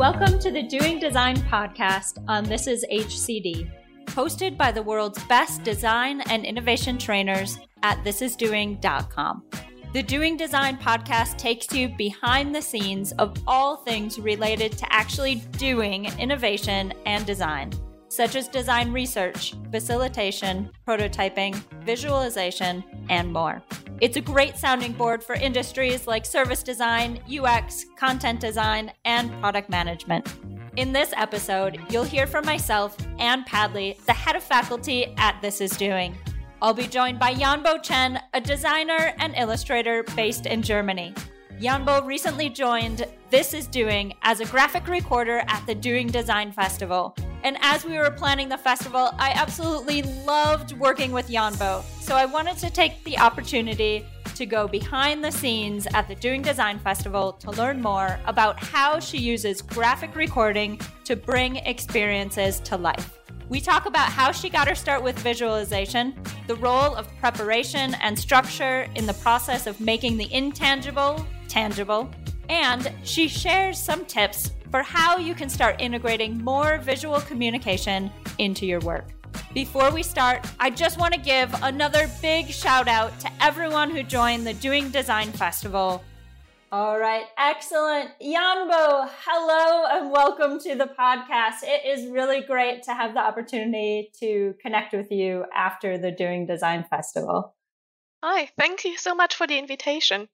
Welcome to the Doing Design podcast on This is HCD, hosted by the world's best design and innovation trainers at thisisdoing.com. The Doing Design podcast takes you behind the scenes of all things related to actually doing innovation and design, such as design research, facilitation, prototyping, visualization, and more. It's a great sounding board for industries like service design, UX, content design, and product management. In this episode, you'll hear from myself Ann Padley, the head of faculty at This Is Doing. I'll be joined by Yanbo Chen, a designer and illustrator based in Germany. Yanbo recently joined This Is Doing as a graphic recorder at the Doing Design Festival. And as we were planning the festival, I absolutely loved working with Yanbo. So I wanted to take the opportunity to go behind the scenes at the Doing Design Festival to learn more about how she uses graphic recording to bring experiences to life. We talk about how she got her start with visualization, the role of preparation and structure in the process of making the intangible tangible, and she shares some tips for how you can start integrating more visual communication into your work. Before we start, I just want to give another big shout out to everyone who joined the Doing Design Festival. All right, excellent. Yanbo, hello and welcome to the podcast. It is really great to have the opportunity to connect with you after the Doing Design Festival. Hi, thank you so much for the invitation.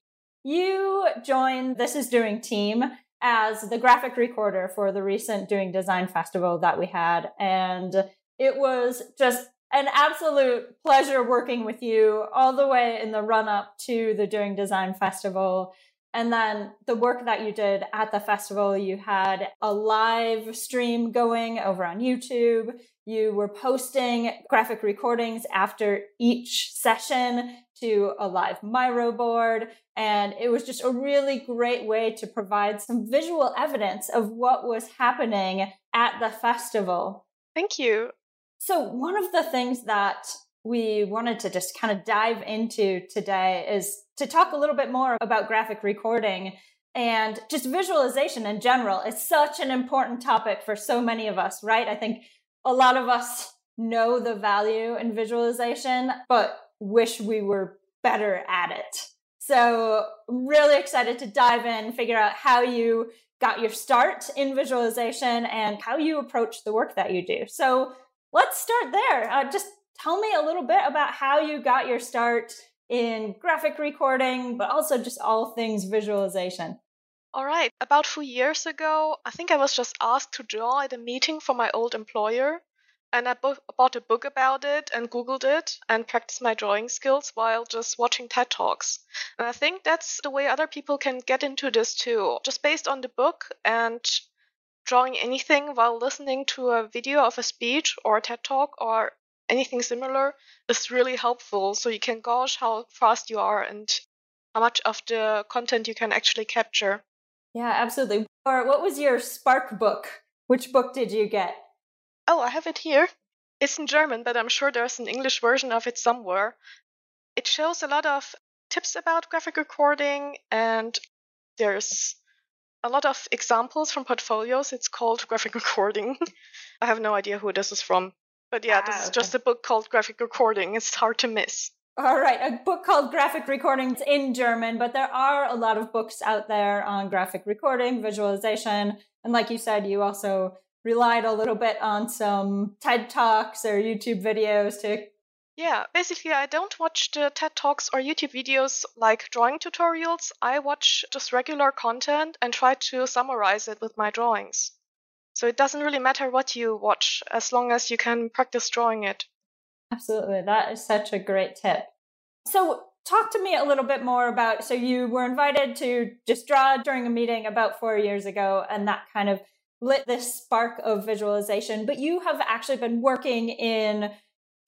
You joined This Is Doing team as the graphic recorder for the recent Doing Design Festival that we had. And it was just an absolute pleasure working with you all the way in the run up to the Doing Design Festival. And then the work that you did at the festival, you had a live stream going over on YouTube. You were posting graphic recordings after each session to a live Miro board. And it was just a really great way to provide some visual evidence of what was happening at the festival. Thank you. So, one of the things that we wanted to just kind of dive into today is to talk a little bit more about graphic recording and just visualization in general. It's such an important topic for so many of us, right? I think a lot of us know the value in visualization, but wish we were better at it. So, really excited to dive in, figure out how you got your start in visualization and how you approach the work that you do. So, let's start there. Uh, just tell me a little bit about how you got your start in graphic recording, but also just all things visualization. All right. About four years ago, I think I was just asked to draw at a meeting for my old employer and I bought a book about it and Googled it and practiced my drawing skills while just watching TED Talks. And I think that's the way other people can get into this too. Just based on the book and drawing anything while listening to a video of a speech or a TED Talk or anything similar is really helpful so you can gauge how fast you are and how much of the content you can actually capture. Yeah, absolutely. Or what was your Spark book? Which book did you get? Oh, I have it here. It's in German, but I'm sure there's an English version of it somewhere. It shows a lot of tips about graphic recording, and there's a lot of examples from portfolios. It's called Graphic Recording. I have no idea who this is from. But yeah, ah, this is okay. just a book called Graphic Recording. It's hard to miss. All right, a book called Graphic Recording. Recordings in German, but there are a lot of books out there on graphic recording, visualization, and like you said, you also relied a little bit on some TED Talks or YouTube videos to. Yeah, basically, I don't watch the TED Talks or YouTube videos like drawing tutorials. I watch just regular content and try to summarize it with my drawings. So it doesn't really matter what you watch as long as you can practice drawing it. Absolutely. That is such a great tip. So, talk to me a little bit more about so you were invited to just draw during a meeting about four years ago, and that kind of lit this spark of visualization, but you have actually been working in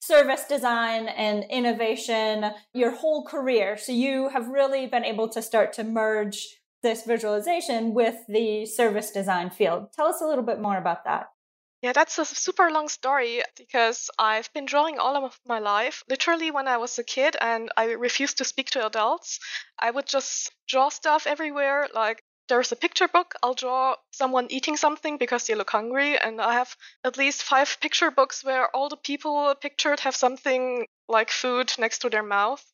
service design and innovation your whole career. So you have really been able to start to merge this visualization with the service design field. Tell us a little bit more about that. Yeah, that's a super long story because I've been drawing all of my life. Literally, when I was a kid and I refused to speak to adults, I would just draw stuff everywhere, like there's a picture book, I'll draw someone eating something because they look hungry. And I have at least five picture books where all the people pictured have something like food next to their mouth.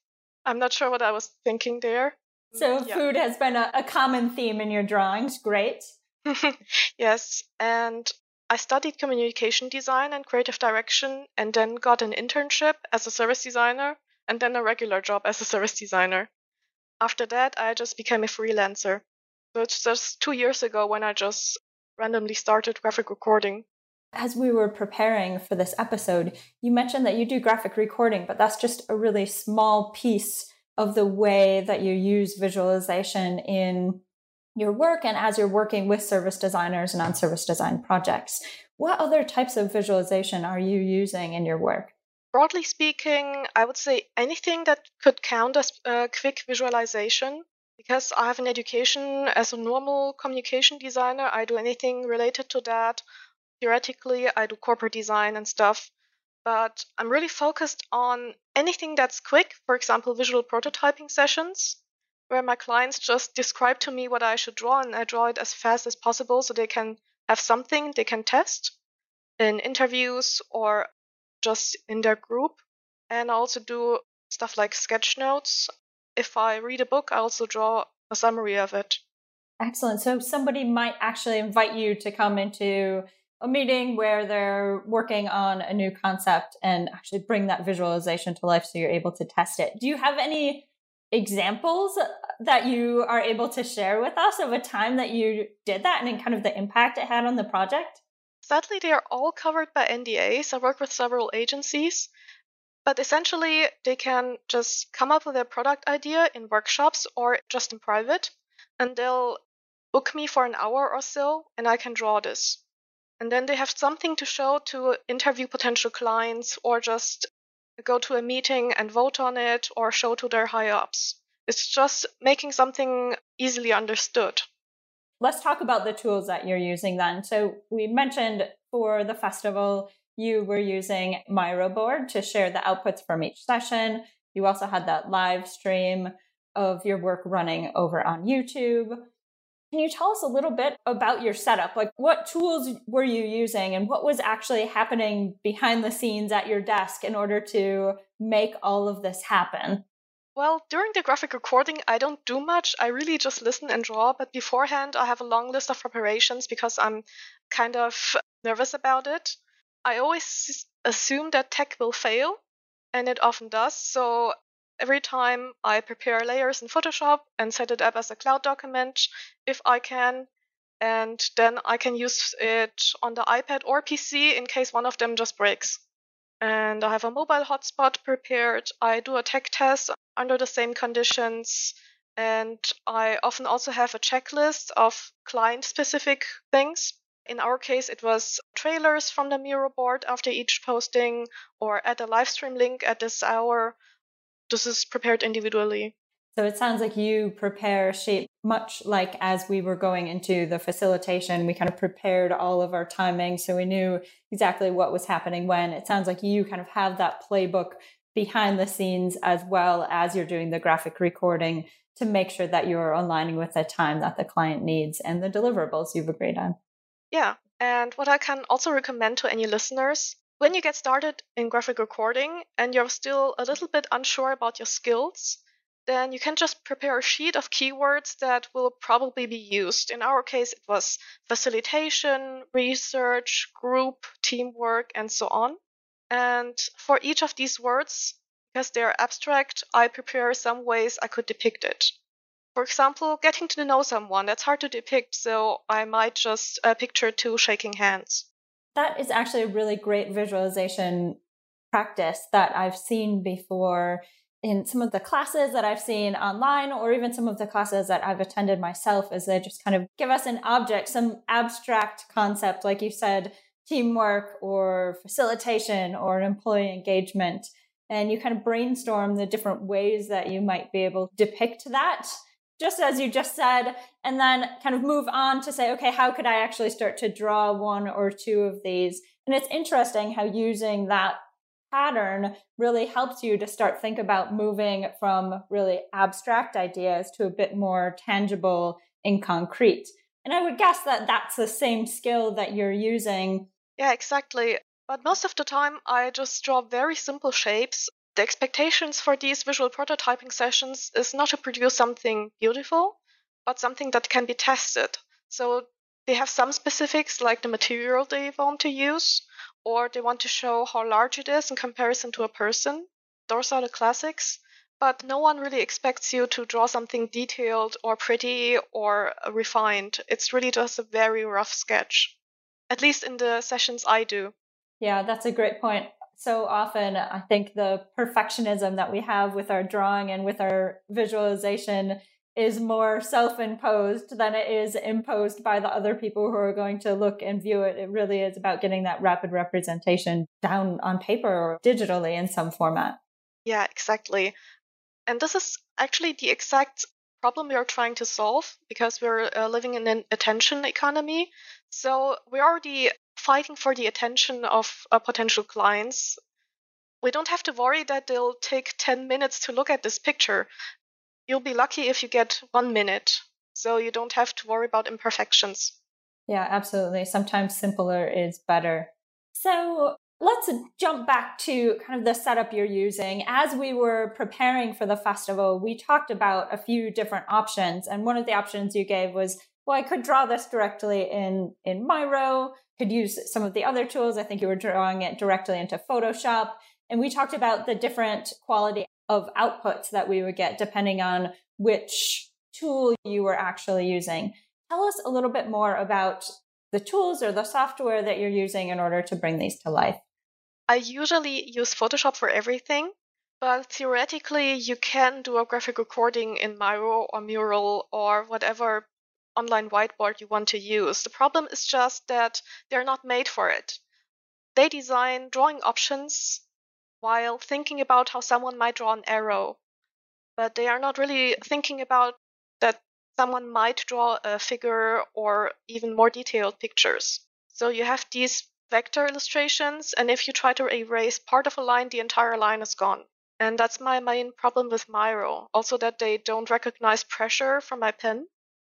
I'm not sure what I was thinking there. So, yeah. food has been a, a common theme in your drawings. Great. yes. And I studied communication design and creative direction and then got an internship as a service designer and then a regular job as a service designer. After that, I just became a freelancer. So it's just two years ago when I just randomly started graphic recording. As we were preparing for this episode, you mentioned that you do graphic recording, but that's just a really small piece of the way that you use visualization in your work and as you're working with service designers and on service design projects. What other types of visualization are you using in your work? Broadly speaking, I would say anything that could count as a quick visualization because I have an education as a normal communication designer, I do anything related to that. Theoretically, I do corporate design and stuff, but I'm really focused on anything that's quick, for example, visual prototyping sessions, where my clients just describe to me what I should draw and I draw it as fast as possible so they can have something they can test in interviews or just in their group. And I also do stuff like sketch notes if I read a book, I also draw a summary of it. Excellent. So somebody might actually invite you to come into a meeting where they're working on a new concept and actually bring that visualization to life so you're able to test it. Do you have any examples that you are able to share with us of a time that you did that and kind of the impact it had on the project? Sadly, they are all covered by NDAs. I work with several agencies, but essentially, they can just come up with a product idea in workshops or just in private, and they'll book me for an hour or so, and I can draw this. And then they have something to show to interview potential clients or just go to a meeting and vote on it or show to their higher ups. It's just making something easily understood. Let's talk about the tools that you're using then. So, we mentioned for the festival, you were using Miro board to share the outputs from each session. You also had that live stream of your work running over on YouTube. Can you tell us a little bit about your setup? Like, what tools were you using and what was actually happening behind the scenes at your desk in order to make all of this happen? Well, during the graphic recording, I don't do much. I really just listen and draw. But beforehand, I have a long list of preparations because I'm kind of nervous about it. I always assume that tech will fail, and it often does. So every time I prepare layers in Photoshop and set it up as a cloud document, if I can, and then I can use it on the iPad or PC in case one of them just breaks. And I have a mobile hotspot prepared. I do a tech test under the same conditions. And I often also have a checklist of client specific things in our case, it was trailers from the Miro board after each posting or add a live stream link at this hour. This is prepared individually. So it sounds like you prepare shape much like as we were going into the facilitation, we kind of prepared all of our timing so we knew exactly what was happening when. It sounds like you kind of have that playbook behind the scenes as well as you're doing the graphic recording to make sure that you're aligning with the time that the client needs and the deliverables you've agreed on. Yeah, and what I can also recommend to any listeners when you get started in graphic recording and you're still a little bit unsure about your skills, then you can just prepare a sheet of keywords that will probably be used. In our case, it was facilitation, research, group, teamwork, and so on. And for each of these words, because they're abstract, I prepare some ways I could depict it. For example, getting to know someone, that's hard to depict, so I might just uh, picture two shaking hands. That is actually a really great visualization practice that I've seen before in some of the classes that I've seen online, or even some of the classes that I've attended myself, is they just kind of give us an object, some abstract concept, like you said, teamwork or facilitation or employee engagement. And you kind of brainstorm the different ways that you might be able to depict that just as you just said, and then kind of move on to say, okay, how could I actually start to draw one or two of these? And it's interesting how using that pattern really helps you to start think about moving from really abstract ideas to a bit more tangible in concrete. And I would guess that that's the same skill that you're using. Yeah, exactly. But most of the time, I just draw very simple shapes. The expectations for these visual prototyping sessions is not to produce something beautiful, but something that can be tested. So they have some specifics like the material they want to use, or they want to show how large it is in comparison to a person. Those are the classics. But no one really expects you to draw something detailed or pretty or refined. It's really just a very rough sketch, at least in the sessions I do. Yeah, that's a great point. So often, I think the perfectionism that we have with our drawing and with our visualization is more self imposed than it is imposed by the other people who are going to look and view it. It really is about getting that rapid representation down on paper or digitally in some format. Yeah, exactly. And this is actually the exact problem we are trying to solve because we're uh, living in an attention economy. So we're already fighting for the attention of uh, potential clients. We don't have to worry that they'll take 10 minutes to look at this picture you'll be lucky if you get one minute. So you don't have to worry about imperfections. Yeah, absolutely. Sometimes simpler is better. So let's jump back to kind of the setup you're using. As we were preparing for the festival, we talked about a few different options. And one of the options you gave was, well, I could draw this directly in, in Miro, could use some of the other tools. I think you were drawing it directly into Photoshop. And we talked about the different quality of outputs that we would get depending on which tool you were actually using. Tell us a little bit more about the tools or the software that you're using in order to bring these to life. I usually use Photoshop for everything, but theoretically, you can do a graphic recording in Miro or Mural or whatever online whiteboard you want to use. The problem is just that they're not made for it. They design drawing options while thinking about how someone might draw an arrow, but they are not really thinking about that someone might draw a figure or even more detailed pictures. So you have these vector illustrations, and if you try to erase part of a line, the entire line is gone. And that's my main problem with Miro. Also, that they don't recognize pressure from my pen.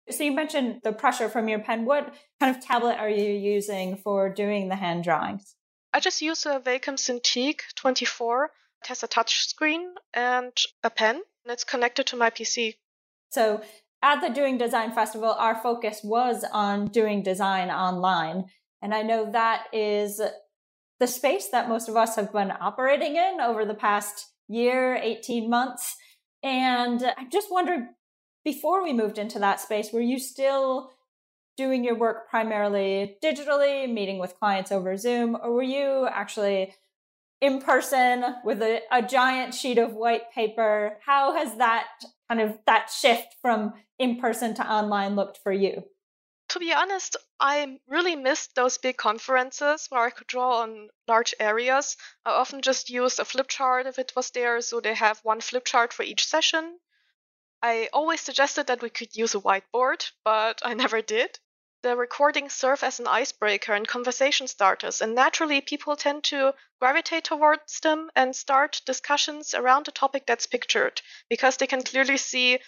So, you mentioned the pressure from your pen. What kind of tablet are you using for doing the hand drawings? I just use a Wacom Cintiq 24. It has a touch screen and a pen, and it's connected to my PC. So at the Doing Design Festival, our focus was on doing design online. And I know that is the space that most of us have been operating in over the past year, 18 months. And I just wondered before we moved into that space, were you still doing your work primarily digitally, meeting with clients over Zoom, or were you actually in person with a, a giant sheet of white paper? How has that kind of that shift from in person to online looked for you? To be honest, I really missed those big conferences where I could draw on large areas. I often just used a flip chart if it was there, so they have one flip chart for each session. I always suggested that we could use a whiteboard, but I never did the recordings serve as an icebreaker and conversation starters, and naturally people tend to gravitate towards them and start discussions around the topic that's pictured because they can clearly see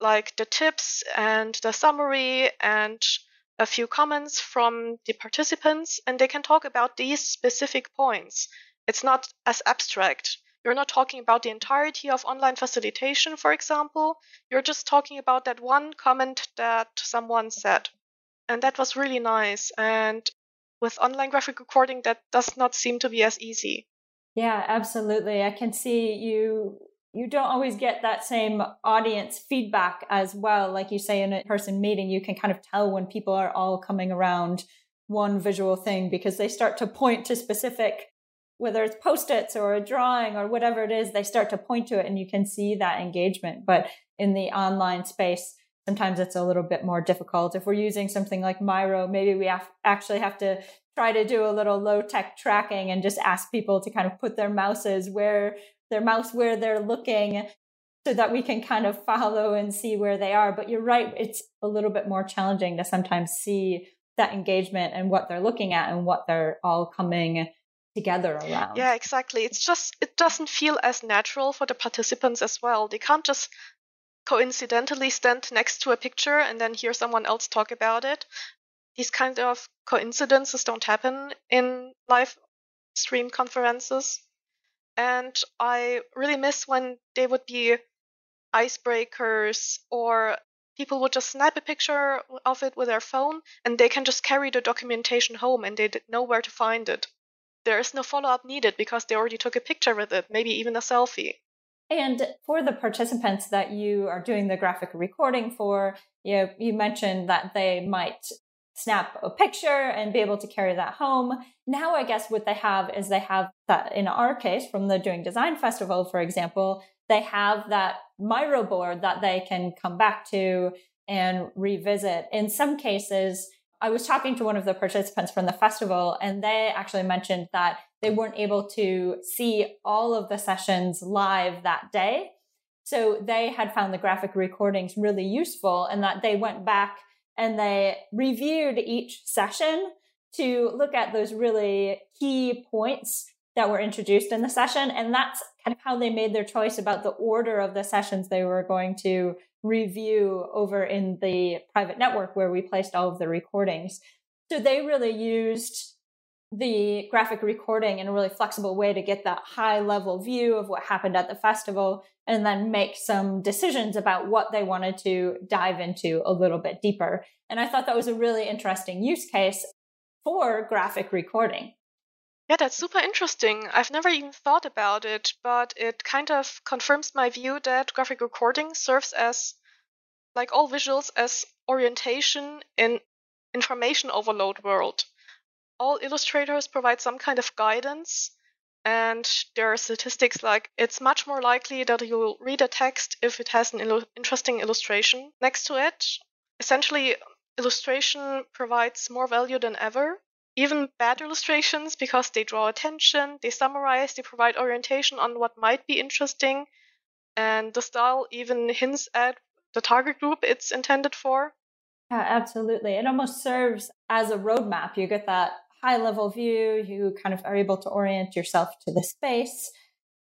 like the tips and the summary and a few comments from the participants and they can talk about these specific points. It's not as abstract. You're not talking about the entirety of online facilitation, for example. You're just talking about that one comment that someone said and that was really nice. And with online graphic recording, that does not seem to be as easy. Yeah, absolutely. I can see you. You don't always get that same audience feedback as well. Like you say in a person meeting, you can kind of tell when people are all coming around one visual thing because they start to point to specific, whether it's post its or a drawing or whatever it is, they start to point to it and you can see that engagement. But in the online space, sometimes it's a little bit more difficult. If we're using something like Miro, maybe we have, actually have to try to do a little low tech tracking and just ask people to kind of put their mouses where their mouse where they're looking so that we can kind of follow and see where they are. But you're right, it's a little bit more challenging to sometimes see that engagement and what they're looking at and what they're all coming together around. Yeah, exactly. It's just, it doesn't feel as natural for the participants as well. They can't just coincidentally stand next to a picture and then hear someone else talk about it. These kind of coincidences don't happen in live stream conferences. And I really miss when they would be icebreakers or people would just snap a picture of it with their phone and they can just carry the documentation home and they know where to find it. There is no follow up needed because they already took a picture with it, maybe even a selfie. And for the participants that you are doing the graphic recording for, you, you mentioned that they might snap a picture and be able to carry that home. Now, I guess what they have is they have that in our case from the Doing Design Festival, for example, they have that Miro board that they can come back to and revisit. In some cases, I was talking to one of the participants from the festival, and they actually mentioned that they weren't able to see all of the sessions live that day. So they had found the graphic recordings really useful and that they went back and they reviewed each session to look at those really key points that were introduced in the session. And that's kind of how they made their choice about the order of the sessions they were going to review over in the private network where we placed all of the recordings. So they really used the graphic recording in a really flexible way to get that high level view of what happened at the festival and then make some decisions about what they wanted to dive into a little bit deeper. And I thought that was a really interesting use case for graphic recording. Yeah, that's super interesting. I've never even thought about it, but it kind of confirms my view that graphic recording serves as, like all visuals, as orientation in information overload world all illustrators provide some kind of guidance and there are statistics like it's much more likely that you will read a text if it has an il- interesting illustration next to it. Essentially, illustration provides more value than ever. Even bad illustrations, because they draw attention, they summarize, they provide orientation on what might be interesting, and the style even hints at the target group it's intended for. Yeah, absolutely. It almost serves as a roadmap. You get that high level view. You kind of are able to orient yourself to the space,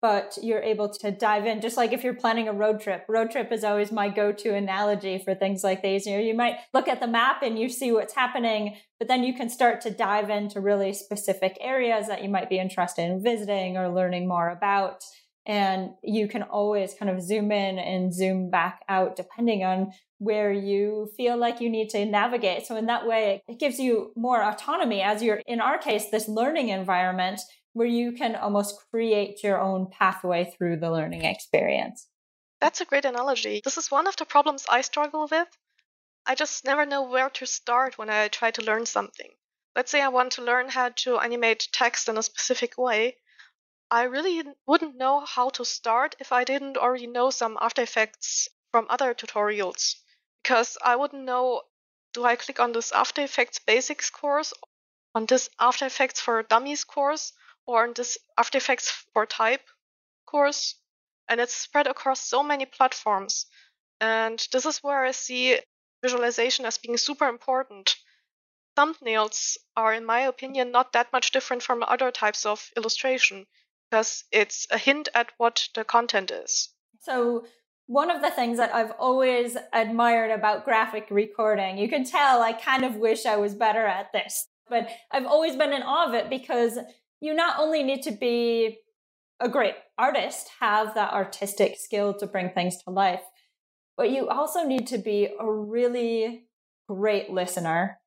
but you're able to dive in. Just like if you're planning a road trip, road trip is always my go to analogy for things like these. You know, you might look at the map and you see what's happening, but then you can start to dive into really specific areas that you might be interested in visiting or learning more about. And you can always kind of zoom in and zoom back out depending on where you feel like you need to navigate. So in that way, it gives you more autonomy as you're, in our case, this learning environment where you can almost create your own pathway through the learning experience. That's a great analogy. This is one of the problems I struggle with. I just never know where to start when I try to learn something. Let's say I want to learn how to animate text in a specific way. I really wouldn't know how to start if I didn't already know some After Effects from other tutorials because I wouldn't know do I click on this After Effects Basics course, on this After Effects for Dummies course, or in this After Effects for Type course? And it's spread across so many platforms. And this is where I see visualization as being super important. Thumbnails are, in my opinion, not that much different from other types of illustration because it's a hint at what the content is. So, one of the things that I've always admired about graphic recording, you can tell I kind of wish I was better at this, but I've always been in awe of it because you not only need to be a great artist, have that artistic skill to bring things to life, but you also need to be a really great listener.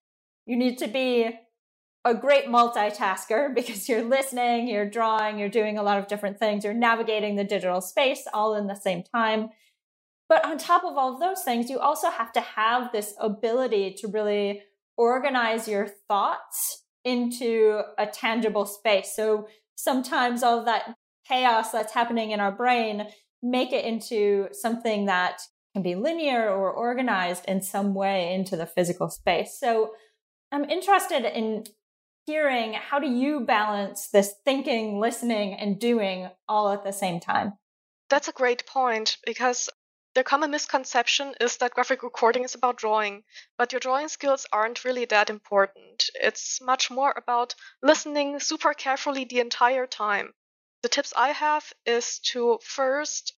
You need to be a great multitasker because you're listening, you're drawing, you're doing a lot of different things, you're navigating the digital space all in the same time. But on top of all of those things, you also have to have this ability to really organize your thoughts into a tangible space. So sometimes all that chaos that's happening in our brain, make it into something that can be linear or organized in some way into the physical space. So I'm interested in hearing how do you balance this thinking, listening, and doing all at the same time? That's a great point because the common misconception is that graphic recording is about drawing, but your drawing skills aren't really that important. It's much more about listening super carefully the entire time. The tips I have is to first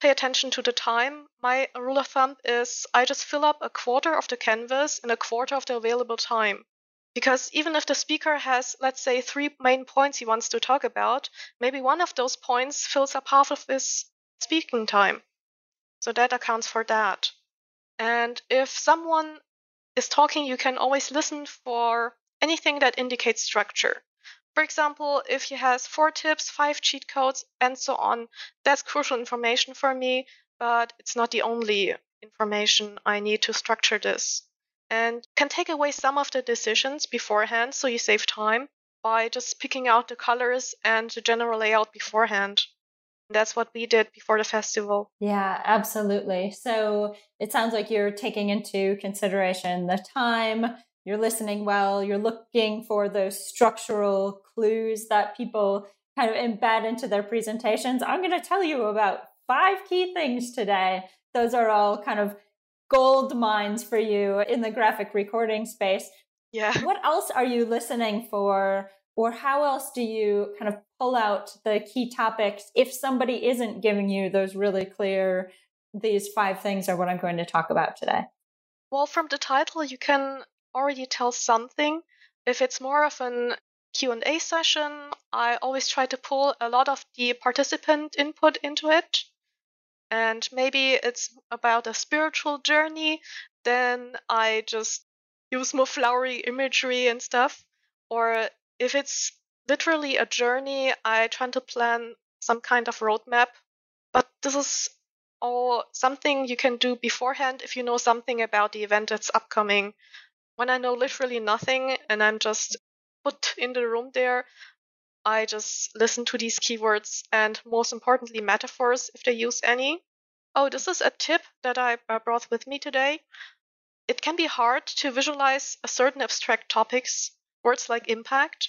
pay attention to the time. My rule of thumb is I just fill up a quarter of the canvas in a quarter of the available time. Because even if the speaker has, let's say, three main points he wants to talk about, maybe one of those points fills up half of his speaking time. So that accounts for that. And if someone is talking, you can always listen for anything that indicates structure. For example, if he has four tips, five cheat codes, and so on, that's crucial information for me, but it's not the only information I need to structure this. And can take away some of the decisions beforehand so you save time by just picking out the colors and the general layout beforehand. That's what we did before the festival. Yeah, absolutely. So it sounds like you're taking into consideration the time, you're listening well, you're looking for those structural clues that people kind of embed into their presentations. I'm going to tell you about five key things today. Those are all kind of gold mines for you in the graphic recording space. Yeah. What else are you listening for? Or how else do you kind of pull out the key topics if somebody isn't giving you those really clear, these five things are what I'm going to talk about today? Well, from the title, you can already tell something. If it's more of an Q&A session, I always try to pull a lot of the participant input into it. And maybe it's about a spiritual journey, then I just use more flowery imagery and stuff. Or if it's literally a journey, I try to plan some kind of roadmap. But this is all something you can do beforehand if you know something about the event that's upcoming when I know literally nothing and I'm just put in the room there, I just listen to these keywords and most importantly metaphors if they use any. Oh, this is a tip that I brought with me today. It can be hard to visualize certain abstract topics, words like impact.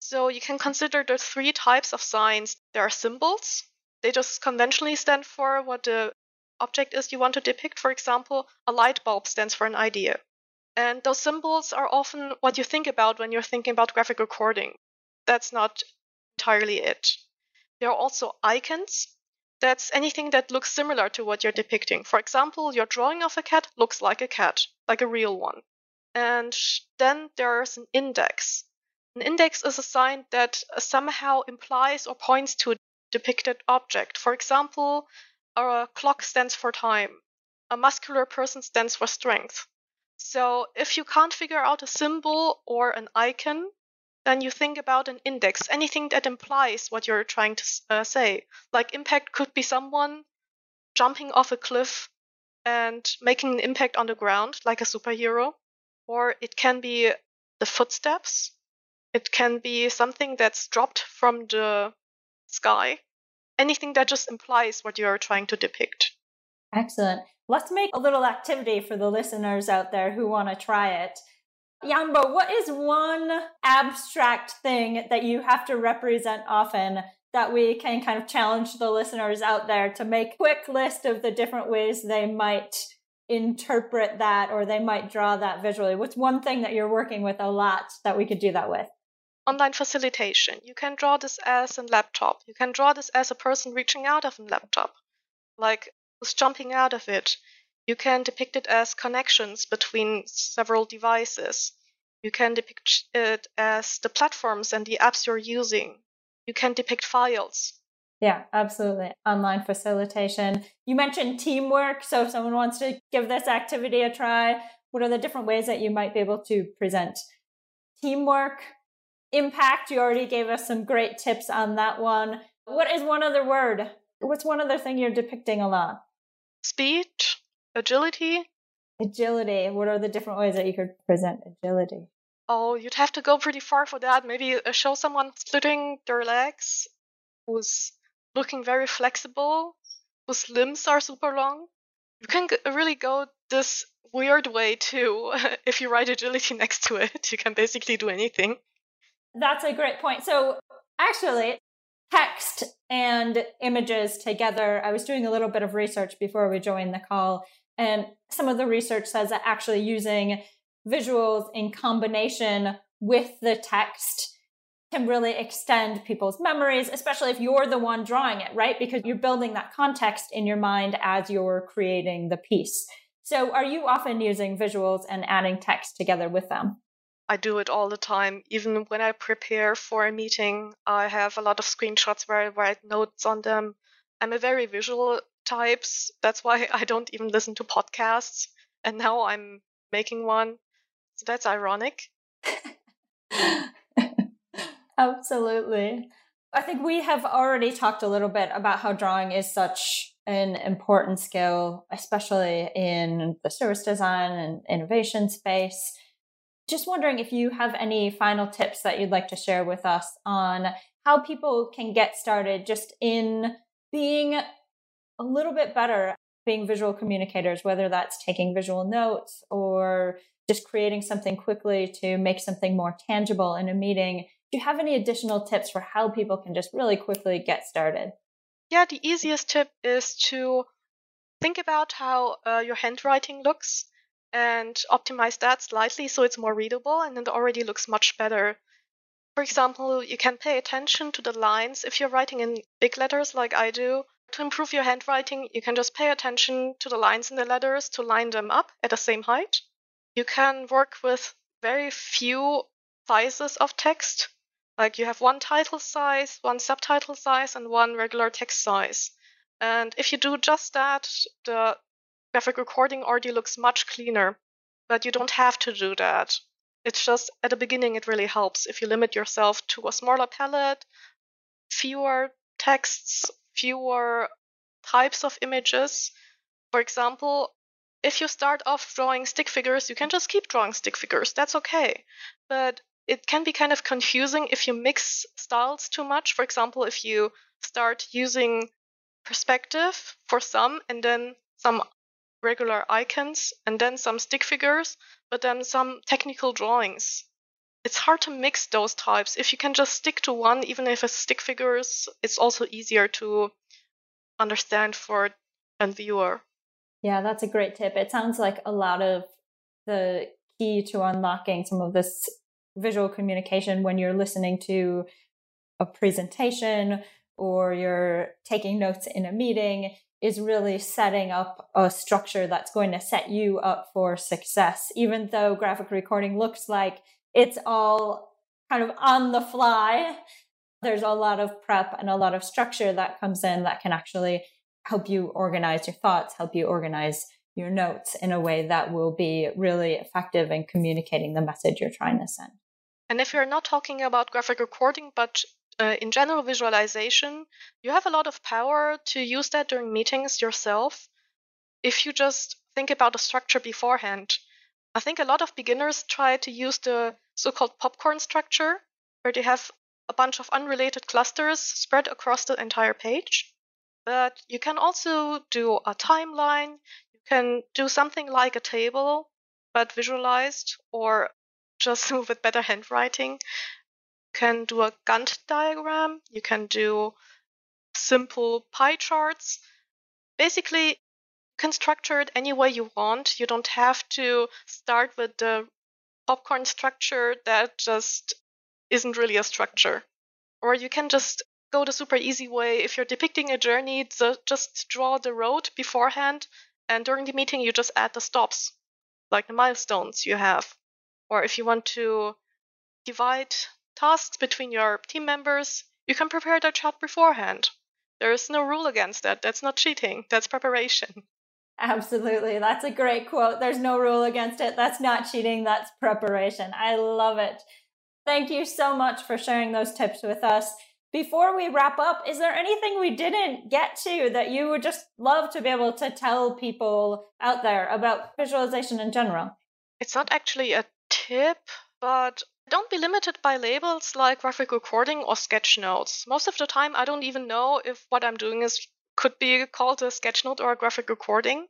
So you can consider the three types of signs. There are symbols. They just conventionally stand for what the object is you want to depict. For example, a light bulb stands for an idea. And those symbols are often what you think about when you're thinking about graphic recording. That's not entirely it. There are also icons. That's anything that looks similar to what you're depicting. For example, your drawing of a cat looks like a cat, like a real one. And then there's an index. An index is a sign that somehow implies or points to a depicted object. For example, a clock stands for time. A muscular person stands for strength. So if you can't figure out a symbol or an icon, then you think about an index, anything that implies what you're trying to uh, say. Like impact could be someone jumping off a cliff and making an impact on the ground, like a superhero. Or it can be the footsteps. It can be something that's dropped from the sky. Anything that just implies what you're trying to depict. Excellent. Let's make a little activity for the listeners out there who want to try it. Yanbo, what is one abstract thing that you have to represent often that we can kind of challenge the listeners out there to make a quick list of the different ways they might interpret that or they might draw that visually? What's one thing that you're working with a lot that we could do that with? Online facilitation. You can draw this as a laptop. You can draw this as a person reaching out of a laptop. Like was jumping out of it. You can depict it as connections between several devices. You can depict it as the platforms and the apps you're using. You can depict files. Yeah, absolutely. Online facilitation. You mentioned teamwork. So if someone wants to give this activity a try, what are the different ways that you might be able to present teamwork? Impact, you already gave us some great tips on that one. What is one other word? What's one other thing you're depicting a lot? Speed, agility. Agility. What are the different ways that you could present agility? Oh, you'd have to go pretty far for that. Maybe uh, show someone splitting their legs, who's looking very flexible, whose limbs are super long. You can g- really go this weird way too. if you write agility next to it, you can basically do anything. That's a great point. So, actually, text and images together. I was doing a little bit of research before we joined the call, and some of the research says that actually using visuals in combination with the text can really extend people's memories, especially if you're the one drawing it, right? Because you're building that context in your mind as you're creating the piece. So, are you often using visuals and adding text together with them? I do it all the time. Even when I prepare for a meeting, I have a lot of screenshots where I write notes on them. I'm a very visual type. That's why I don't even listen to podcasts. And now I'm making one. So that's ironic. Absolutely. I think we have already talked a little bit about how drawing is such an important skill, especially in the service design and innovation space. Just wondering if you have any final tips that you'd like to share with us on how people can get started just in being a little bit better being visual communicators, whether that's taking visual notes or just creating something quickly to make something more tangible in a meeting. Do you have any additional tips for how people can just really quickly get started? Yeah, the easiest tip is to think about how uh, your handwriting looks and optimize that slightly so it's more readable and it already looks much better. For example, you can pay attention to the lines if you're writing in big letters like I do. To improve your handwriting, you can just pay attention to the lines in the letters to line them up at the same height. You can work with very few sizes of text. Like you have one title size, one subtitle size, and one regular text size. And if you do just that, the graphic recording already looks much cleaner. But you don't have to do that. It's just at the beginning, it really helps if you limit yourself to a smaller palette, fewer texts, fewer types of images. For example, if you start off drawing stick figures, you can just keep drawing stick figures. That's okay. But it can be kind of confusing if you mix styles too much. For example, if you start using perspective for some and then some regular icons and then some stick figures, but then some technical drawings it's hard to mix those types. If you can just stick to one, even if it's stick figures, it's also easier to understand for a viewer. Yeah, that's a great tip. It sounds like a lot of the key to unlocking some of this visual communication when you're listening to a presentation or you're taking notes in a meeting is really setting up a structure that's going to set you up for success. Even though graphic recording looks like it's all kind of on the fly. There's a lot of prep and a lot of structure that comes in that can actually help you organize your thoughts, help you organize your notes in a way that will be really effective in communicating the message you're trying to send. And if you're not talking about graphic recording, but uh, in general visualization, you have a lot of power to use that during meetings yourself. If you just think about a structure beforehand, I think a lot of beginners try to use the so-called popcorn structure, where they have a bunch of unrelated clusters spread across the entire page. But you can also do a timeline. You can do something like a table, but visualized or just with better handwriting. You can do a Gantt diagram. You can do simple pie charts. Basically, can structure it any way you want. You don't have to start with the popcorn structure that just isn't really a structure. Or you can just go the super easy way. If you're depicting a journey, just draw the road beforehand, and during the meeting, you just add the stops, like the milestones you have. Or if you want to divide tasks between your team members, you can prepare the chat beforehand. There is no rule against that. That's not cheating, that's preparation. Absolutely. That's a great quote. There's no rule against it. That's not cheating, that's preparation. I love it. Thank you so much for sharing those tips with us. Before we wrap up, is there anything we didn't get to that you would just love to be able to tell people out there about visualization in general? It's not actually a tip, but don't be limited by labels like graphic recording or sketch notes. Most of the time, I don't even know if what I'm doing is could be called a sketchnote or a graphic recording.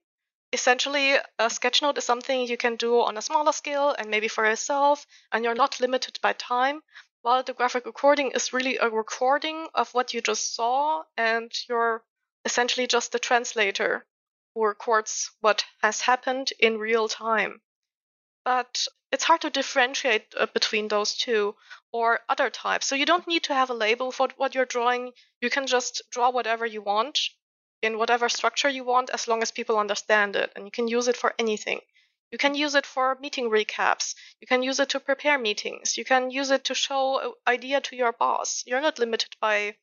Essentially, a sketchnote is something you can do on a smaller scale and maybe for yourself, and you're not limited by time. While the graphic recording is really a recording of what you just saw, and you're essentially just the translator who records what has happened in real time. But it's hard to differentiate uh, between those two or other types. So you don't need to have a label for what you're drawing. You can just draw whatever you want in whatever structure you want as long as people understand it. And you can use it for anything. You can use it for meeting recaps. You can use it to prepare meetings. You can use it to show an idea to your boss. You're not limited by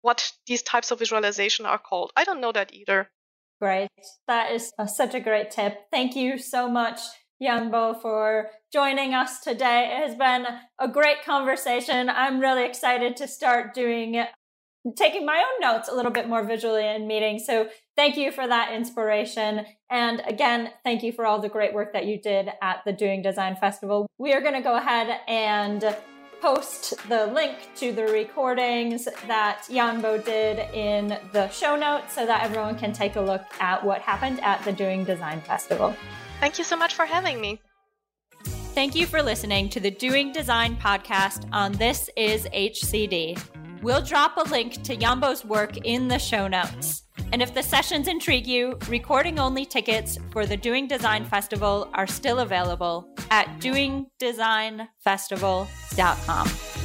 what these types of visualization are called. I don't know that either. Great. That is a, such a great tip. Thank you so much, Yanbo, for joining us today. It has been a great conversation. I'm really excited to start doing taking my own notes a little bit more visually in meetings. So thank you for that inspiration. And again, thank you for all the great work that you did at the Doing Design Festival. We are going to go ahead and post the link to the recordings that Yanbo did in the show notes so that everyone can take a look at what happened at the Doing Design Festival. Thank you so much for having me. Thank you for listening to the Doing Design podcast on This is HCD. We'll drop a link to Yanbo's work in the show notes. And if the sessions intrigue you, recording only tickets for the Doing Design Festival are still available at doingdesignfestival.com.